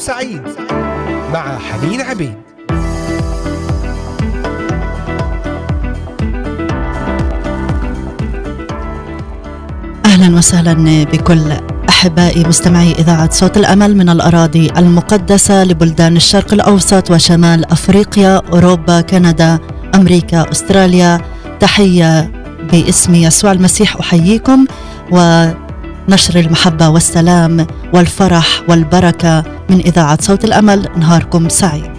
سعيد مع حنين عبيد. أهلا وسهلا بكل احبائي مستمعي إذاعة صوت الأمل من الأراضي المقدسة لبلدان الشرق الأوسط وشمال أفريقيا أوروبا كندا أمريكا أستراليا. تحية باسم يسوع المسيح أحييكم ونشر المحبة والسلام والفرح والبركة من إذاعة صوت الأمل نهاركم سعيد.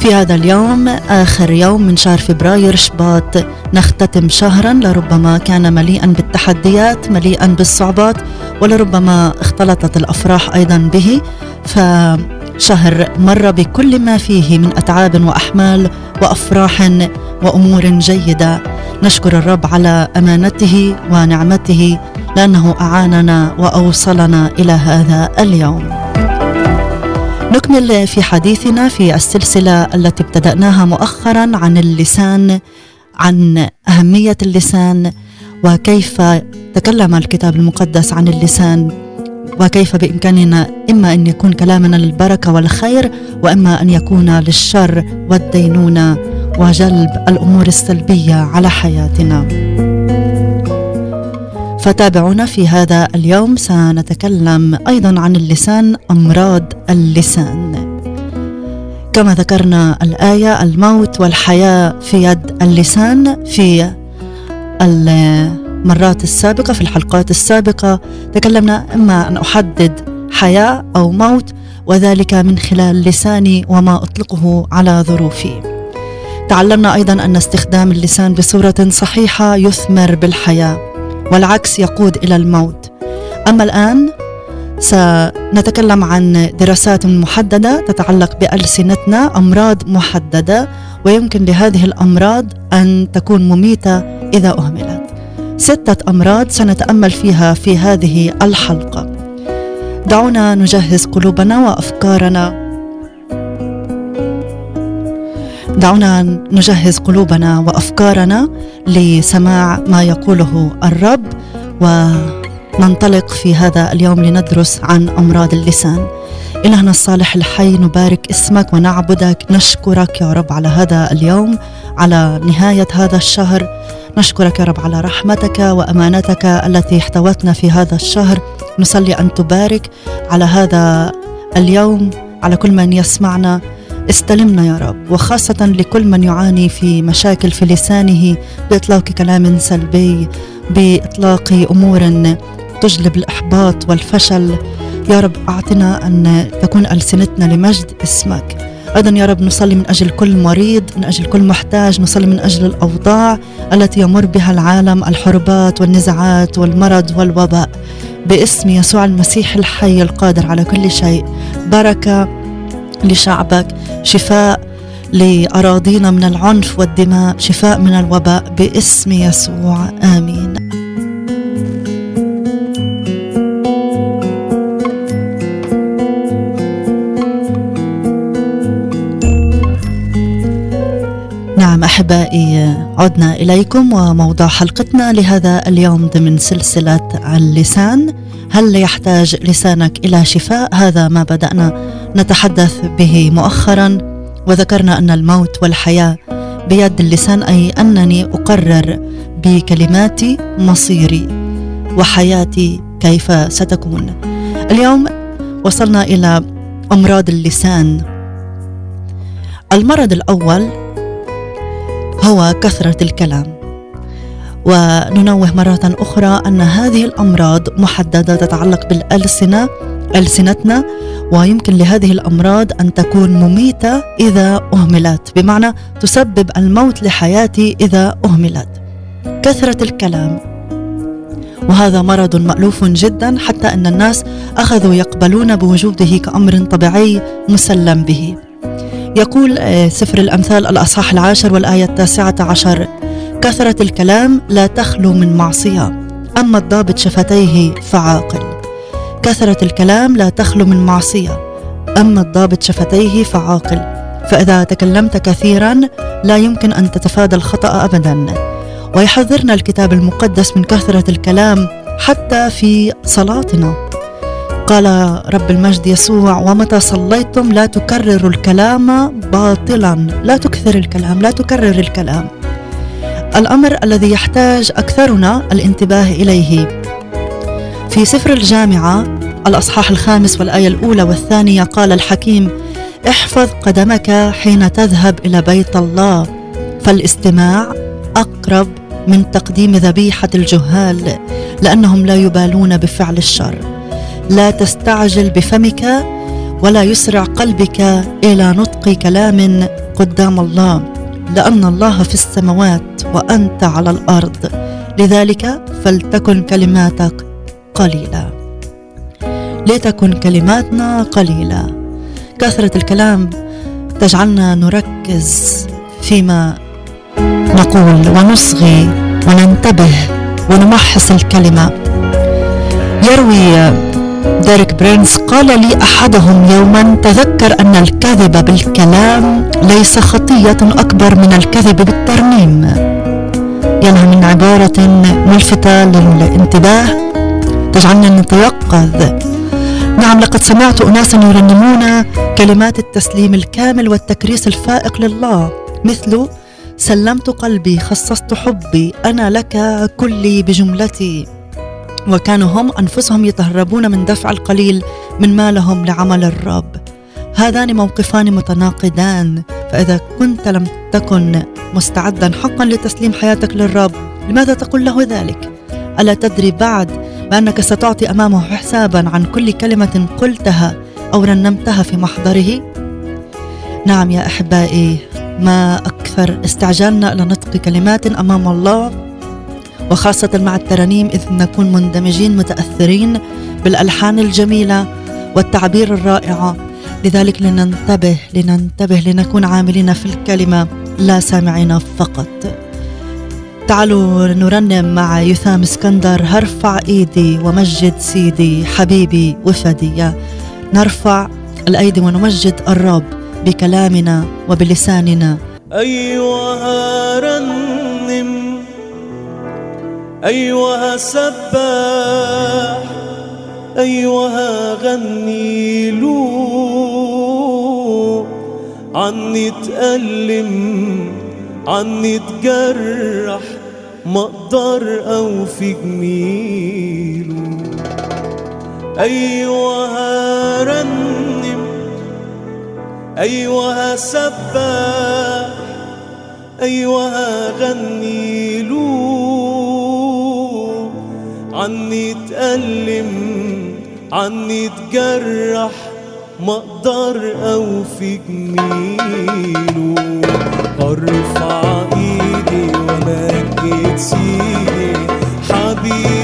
في هذا اليوم آخر يوم من شهر فبراير شباط. نختتم شهرا لربما كان مليئا بالتحديات مليئا بالصعوبات ولربما اختلطت الأفراح أيضا به. فشهر مر بكل ما فيه من أتعاب وأحمال وأفراح وأمور جيدة. نشكر الرب على أمانته ونعمته. لأنه أعاننا وأوصلنا إلى هذا اليوم نكمل في حديثنا في السلسلة التي ابتدأناها مؤخرا عن اللسان عن أهمية اللسان وكيف تكلم الكتاب المقدس عن اللسان وكيف بإمكاننا إما أن يكون كلامنا للبركة والخير وإما أن يكون للشر والدينونة وجلب الأمور السلبية على حياتنا. فتابعونا في هذا اليوم. سنتكلم أيضا عن اللسان أمراض اللسان. كما ذكرنا الآية الموت والحياة في يد اللسان. في المرات السابقة في الحلقات السابقة تكلمنا إما أن أحدد حياة أو موت وذلك من خلال لساني وما أطلقه على ظروفي. تعلمنا أيضا أن استخدام اللسان بصورة صحيحة يثمر بالحياة. والعكس يقود إلى الموت. أما الآن سنتكلم عن دراسات محددة تتعلق بألسنتنا أمراض محددة ويمكن لهذه الأمراض أن تكون مميتة إذا أهملت. ستة أمراض سنتأمل فيها في هذه الحلقة. دعونا نجهز قلوبنا وأفكارنا دعونا نجهز قلوبنا وأفكارنا لسماع ما يقوله الرب وننطلق في هذا اليوم لندرس عن أمراض اللسان. إلهنا الصالح الحي نبارك اسمك ونعبدك نشكرك يا رب على هذا اليوم على نهاية هذا الشهر. نشكرك يا رب على رحمتك وأمانتك التي احتوتنا في هذا الشهر. نصلي أن تبارك على هذا اليوم على كل من يسمعنا. استلمنا يا رب وخاصة لكل من يعاني في مشاكل في لسانه بإطلاق كلام سلبي بإطلاق أمور تجلب الإحباط والفشل. يا رب أعطنا أن تكون ألسنتنا لمجد اسمك. أيضا يا رب نصلي من أجل كل مريض من أجل كل محتاج نصلي من أجل الأوضاع التي يمر بها العالم الحربات والنزاعات والمرض والوباء. باسم يسوع المسيح الحي القادر على كل شيء. بركة لشعبك شفاء لأراضينا من العنف والدماء شفاء من الوباء باسم يسوع آمين. نعم أحبائي عدنا إليكم وموضوع حلقتنا لهذا اليوم ضمن سلسلة اللسان. هل يحتاج لسانك إلى شفاء؟ هذا ما بدأنا نتحدث به مؤخرا وذكرنا أن الموت والحياة بيد اللسان أي أنني أقرر بكلماتي مصيري وحياتي كيف ستكون. اليوم وصلنا إلى أمراض اللسان. المرض الأول هو كثرة الكلام. وننوه مرة أخرى أن هذه الأمراض محددة تتعلق بالألسنة ألسنتنا ويمكن لهذه الأمراض أن تكون مميتة إذا أهملت بمعنى تسبب الموت لحياتي إذا أهملت. كثرة الكلام. وهذا مرض مألوف جدا حتى أن الناس أخذوا يقبلون بوجوده كأمر طبيعي مسلم به. يقول آه، سفر الأمثال الأصحاح العاشر والآية التاسعة عشر كثرة الكلام لا تخلو من معصية أما الضابط شفتيه فعاقل. كثرة الكلام لا تخلو من معصية. أما الضابط شفتيه فعاقل. فإذا تكلمت كثيرا لا يمكن أن تتفادى الخطأ أبدا. ويحذرنا الكتاب المقدس من كثرة الكلام حتى في صلاتنا. قال رب المجد يسوع ومتى صليتم لا تكرروا الكلام باطلا. لا تكثر الكلام لا تكرر الكلام. الأمر الذي يحتاج أكثرنا الانتباه إليه. في سفر الجامعة الأصحاح الخامس والآية الأولى والثانية قال الحكيم احفظ قدمك حين تذهب إلى بيت الله فالاستماع أقرب من تقديم ذبيحة الجهال لأنهم لا يبالون بفعل الشر. لا تستعجل بفمك ولا يسرع قلبك إلى نطق كلام قدام الله لأن الله في السماوات وأنت على الأرض. لذلك فلتكن كلماتك قليله لتكن كلماتنا قليله كثرة الكلام تجعلنا نركز فيما نقول ونصغي وننتبه ونمحص الكلمة. يروي ديريك برينز قال لي أحدهم يوما تذكر أن الكذب بالكلام ليس خطية أكبر من الكذب بالترنيم. ينهى من عبارة ملفته للانتباه. تجعلنا نتيقظ. نعم لقد سمعت اناسا يرنمون كلمات التسليم الكامل والتكريس الفائق لله مثل سلمت قلبي خصصت حبي أنا لك كلي بجملتي. وكانوا هم أنفسهم يتهربون من دفع القليل من مالهم لعمل الرب. هذان موقفان متناقضان فإذا كنت لم تكن مستعدا حقا لتسليم حياتك للرب لماذا تقول له ذلك؟ ألا تدري بعد بأنك ستعطي أمامه حسابا عن كل كلمة قلتها أو رنمتها في محضره؟ نعم يا أحبائي ما أكثر استعجالنا إلى نطق كلمات أمام الله وخاصة مع الترانيم إذ نكون مندمجين متأثرين بالألحان الجميلة والتعبير الرائعه لذلك لننتبه لننتبه لنكون عاملين في الكلمة لا سامعين فقط. تعالوا نرنم مع يثام اسكندر. هرفع إيدي ومجد سيدي حبيبي وفدي. نرفع الأيدي ونمجد الرب بكلامنا وبلساننا. أيوة رنم أيوة سبح أيوة غني له عني تألم عني تجرح ما أقدر اوفي جميله أيوه رنم أيوه سبح أيوه غني له. عني تألم عني تجرح ما أقدر اوفي جميله أرفع إيدي وامجد سيدي حبيبي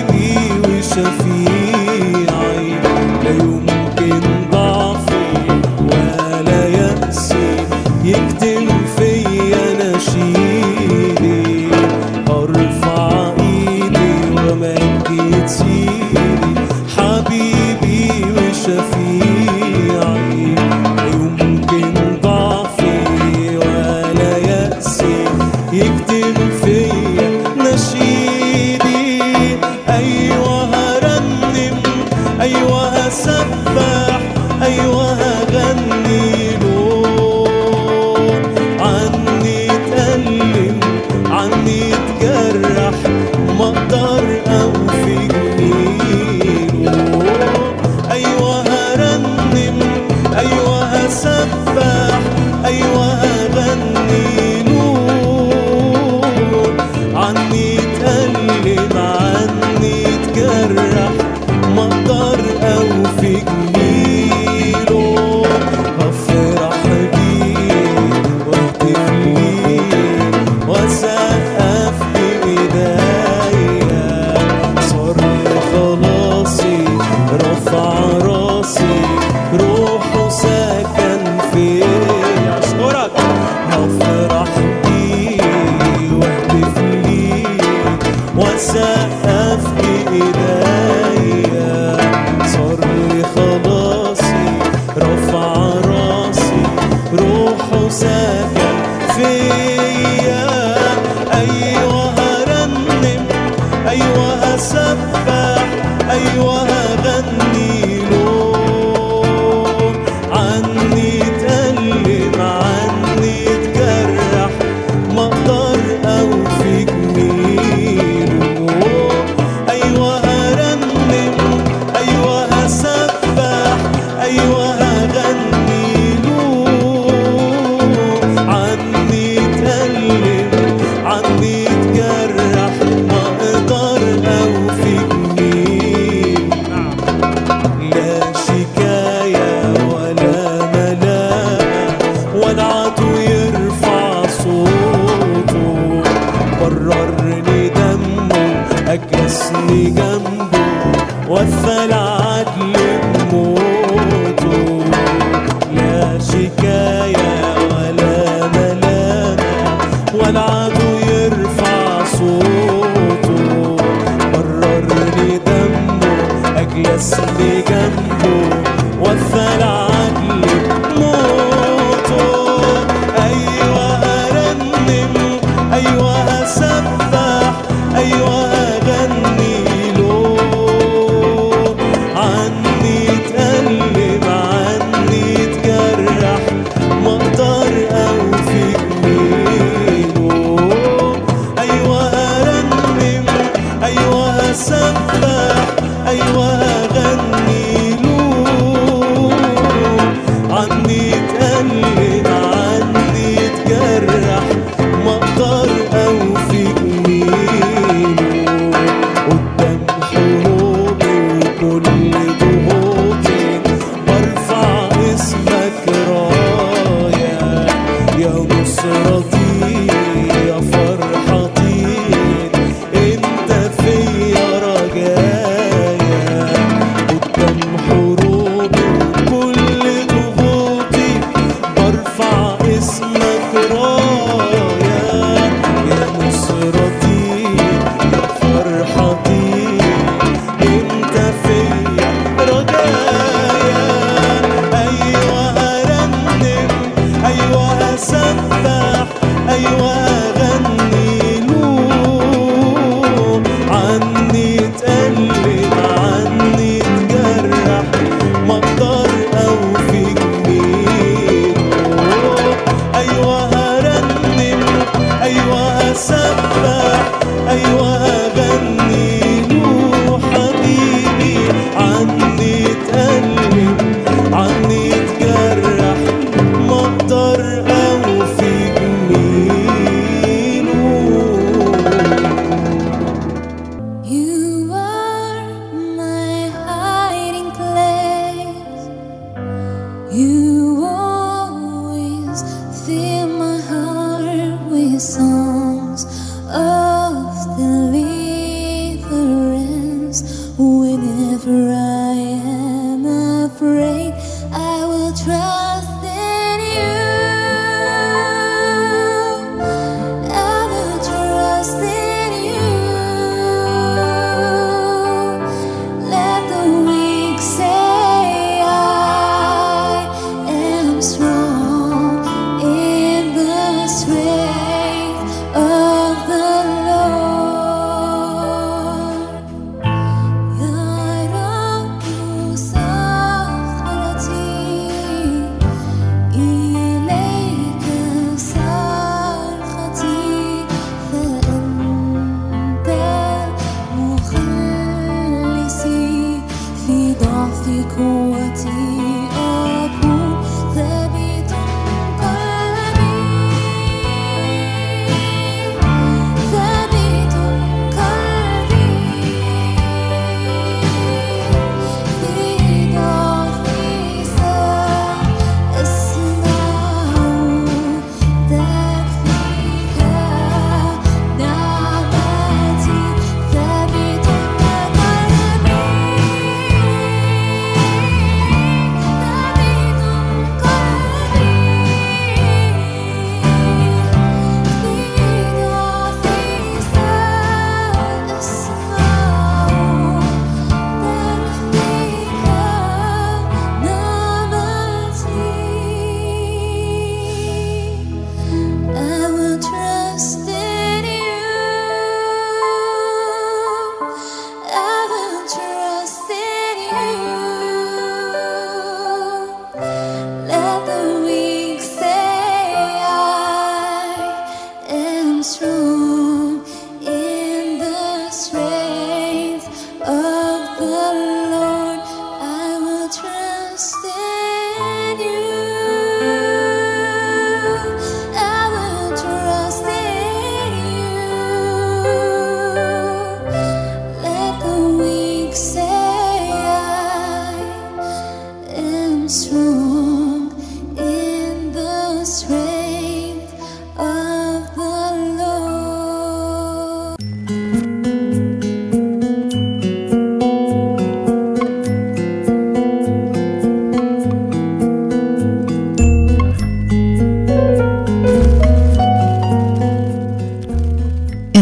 هغني له. واسقف بايديا أيوه اسبح أيوه whenever I am.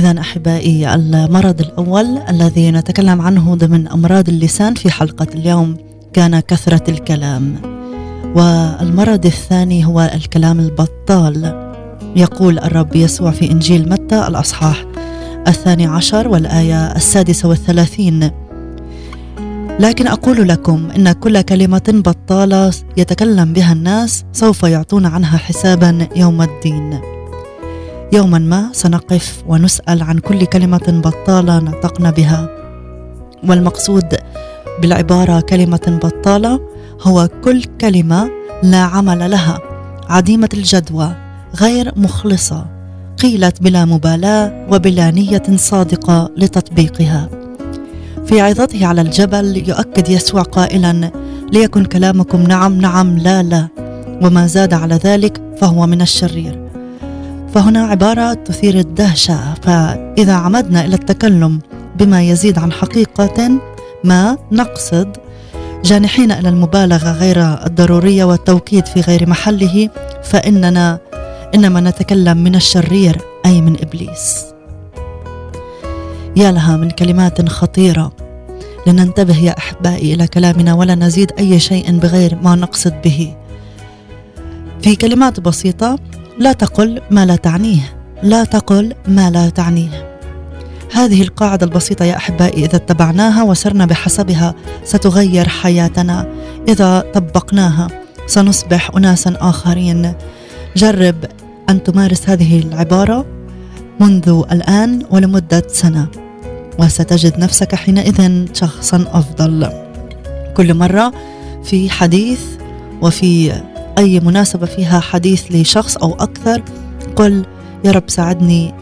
المرض الأول الذي نتكلم عنه ضمن أمراض اللسان في حلقة اليوم كان كثرة الكلام. والمرض الثاني هو الكلام البطال. يقول الرب يسوع في إنجيل متى الأصحاح الثاني عشر والآية السادسة والثلاثين. لكن أقول لكم إن كل كلمة بطالة يتكلم بها الناس سوف يعطون عنها حسابا يوم الدين. يوما ما سنقف ونسأل عن كل كلمة بطالة نطقنا بها. والمقصود بالعبارة كلمة بطالة هو كل كلمة لا عمل لها. عديمة الجدوى غير مخلصة قيلت بلا مبالاة وبلا نية صادقة لتطبيقها. في عظته على الجبل يؤكد يسوع قائلا ليكن كلامكم نعم نعم لا لا. وما زاد على ذلك فهو من الشرير. فهنا عبارة تثير الدهشة فإذا عمدنا إلى التكلم بما يزيد عن حقيقة ما نقصد جانحين إلى المبالغة غير الضرورية والتوكيد في غير محله فإننا إنما نتكلم من الشرير أي من إبليس. يا لها من كلمات خطيرة. لننتبه يا أحبائي إلى كلامنا ولا نزيد أي شيء بغير ما نقصد به. في كلمات بسيطة لا تقل ما لا تعنيه. لا تقل ما لا تعنيه. هذه القاعدة البسيطة يا أحبائي إذا اتبعناها وسرنا بحسبها ستغير حياتنا. إذا طبقناها سنصبح أناسا آخرين. جرب أن تمارس هذه العبارة منذ الآن ولمدة سنة وستجد نفسك حينئذ شخصا أفضل. كل مرة في حديث وفي أي مناسبة فيها حديث لشخص أو أكثر قل يا رب ساعدني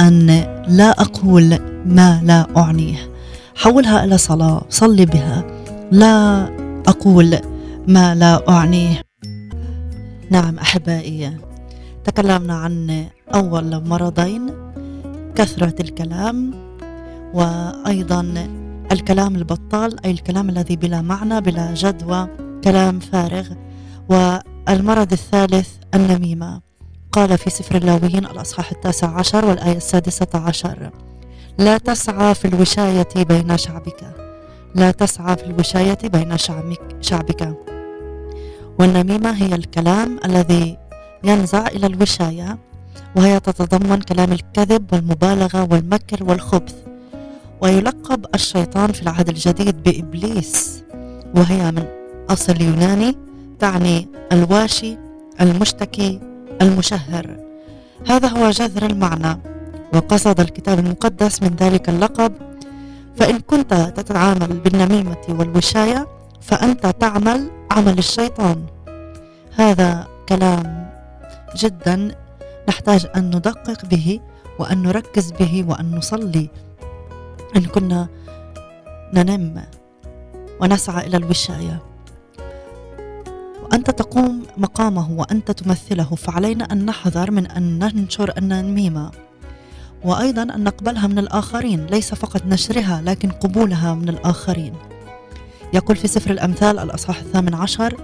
أن لا أقول ما لا أعنيه. حولها إلى صلاة صلي بها. لا أقول ما لا أعنيه. نعم أحبائي تكلمنا عن أول مرضين كثرة الكلام وأيضا الكلام البطال أي الكلام الذي بلا معنى بلا جدوى كلام فارغ والمرض الثالث النميمة. قال في سفر اللاويين الأصحاح التاسع عشر والآية السادسة عشر. لا تسعى في الوشاية بين شعبك. لا تسعى في الوشاية بين شعبك, شعبك. والنميمة هي الكلام الذي ينزع إلى الوشاية وهي تتضمن كلام الكذب والمبالغة والمكر والخبث. ويلقب الشيطان في العهد الجديد بإبليس وهي من أصل يوناني تعني الواشي المشتكي المشهر. هذا هو جذر المعنى. وقصد الكتاب المقدس من ذلك اللقب فإن كنت تتعامل بالنميمة والوشاية فأنت تعمل عمل الشيطان. هذا كلام جدا نحتاج أن ندقق به وأن نركز به وأن نصلي. إن كنا ننم ونسعى إلى الوشاية. وأنت تقوم مقامه وأنت تمثله فعلينا أن نحذر من أن ننشر النميمة وأيضا أن نقبلها من الآخرين ليس فقط نشرها لكن قبولها من الآخرين. يقول في سفر الأمثال الأصحاح الثامن عشر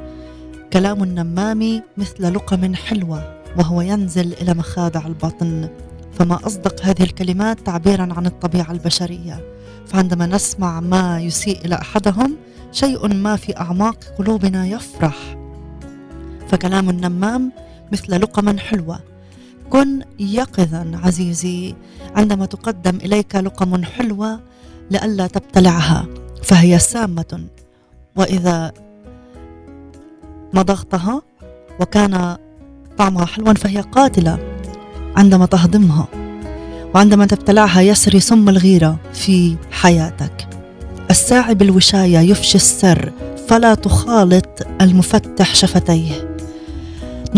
كلام النمام مثل لقم حلوة وهو ينزل إلى مخادع البطن. فما أصدق هذه الكلمات تعبيرا عن الطبيعة البشرية. فعندما نسمع ما يسيء إلى أحدهم شيء ما في أعماق قلوبنا يفرح. فكلام النمام مثل لقما حلوة. كن يقظا عزيزي عندما تقدم إليك لقم حلوة لئلا تبتلعها فهي سامة. وإذا مضغتها وكان طعمها حلوا فهي قاتلة عندما تهضمها. وعندما تبتلعها يسري سم الغيرة في حياتك. الساعي بالوشاية يفشي السر فلا تخالط المفتح شفتيه.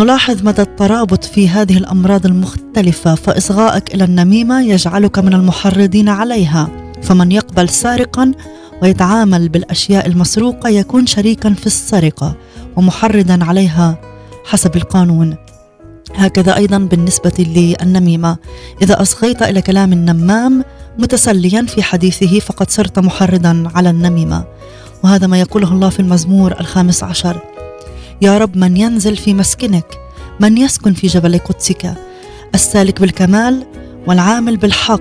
نلاحظ مدى الترابط في هذه الأمراض المختلفة فإصغائك إلى النميمة يجعلك من المحرضين عليها. فمن يقبل سارقا ويتعامل بالأشياء المسروقة يكون شريكا في السرقة ومحرضا عليها حسب القانون. هكذا أيضا بالنسبة للنميمة. إذا أصغيت إلى كلام النمام متسليا في حديثه فقد صرت محرضا على النميمة. وهذا ما يقوله الله في المزمور الخامس عشر. يا رب من ينزل في مسكنك من يسكن في جبل قدسك. السالك بالكمال والعامل بالحق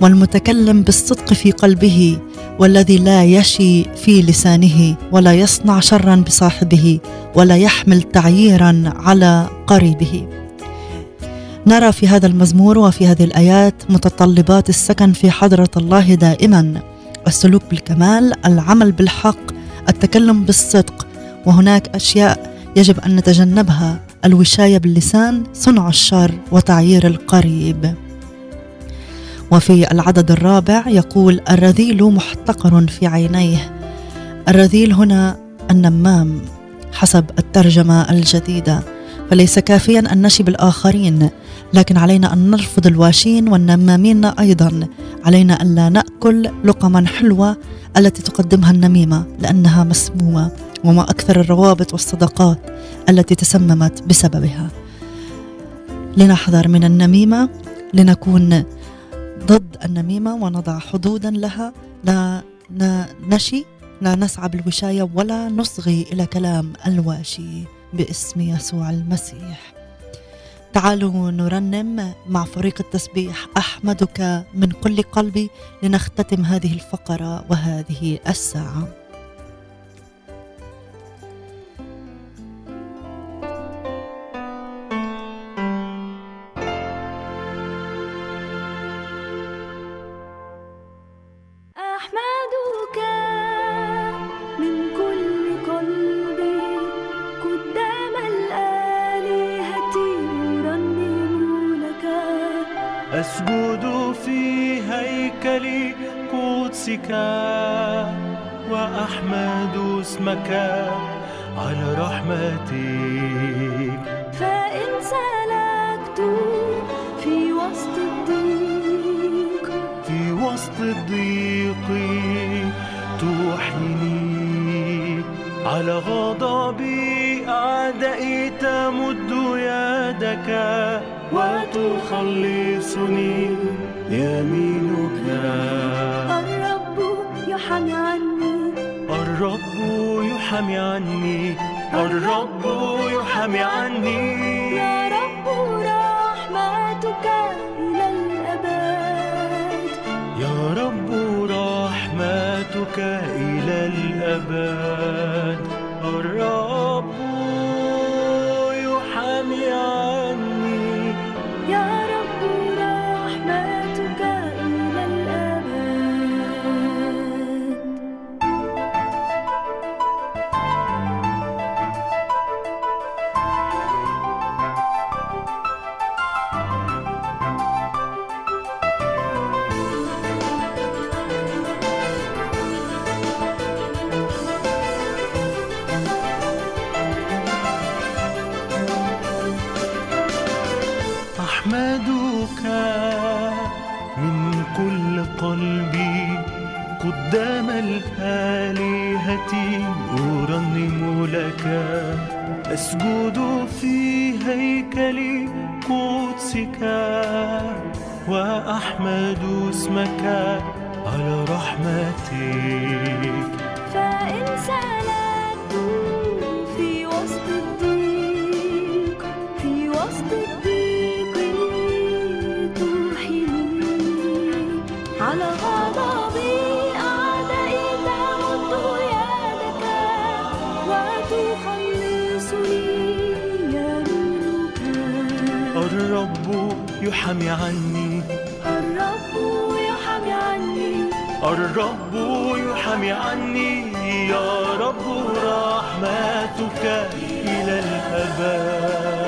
والمتكلم بالصدق في قلبه والذي لا يشي في لسانه ولا يصنع شرا بصاحبه ولا يحمل تعييرا على قريبه. نرى في هذا المزمور وفي هذه الآيات متطلبات السكن في حضرة الله دائما. السلوك بالكمال العمل بالحق التكلم بالصدق وهناك أشياء يجب أن نتجنبها الوشاية باللسان صنع الشر وتعيير القريب. وفي العدد الرابع يقول الرذيل محتقر في عينيه. الرذيل هنا النمام حسب الترجمة الجديدة فليس كافيا أن نشي بالآخرين. لكن علينا أن نرفض الواشين والنمامين أيضا. علينا الا نأكل لقما حلوة التي تقدمها النميمة لأنها مسمومة. وما أكثر الروابط والصداقات التي تسممت بسببها. لنحذر من النميمة لنكون ضد النميمة ونضع حدودا لها. لا نشي لا نسعى بالوشايه ولا نصغي إلى كلام الواشي باسم يسوع المسيح. تعالوا نرنم مع فريق التسبيح أحمدك من كل قلبي لنختتم هذه الفقرة وهذه الساعة. توحيني على غضب أعدائي تمد يدك وتخلصني. يمينك الرب يحمي عني. الرب يحمي عني. الرب يحمي عني. يا رب رحمتك إلى الأبد. يا رب رحمتك إلى الرب يحمي عني. الرب يحمي عني. الرب يحمي عني. يا رب رحمتك إلى الأبد.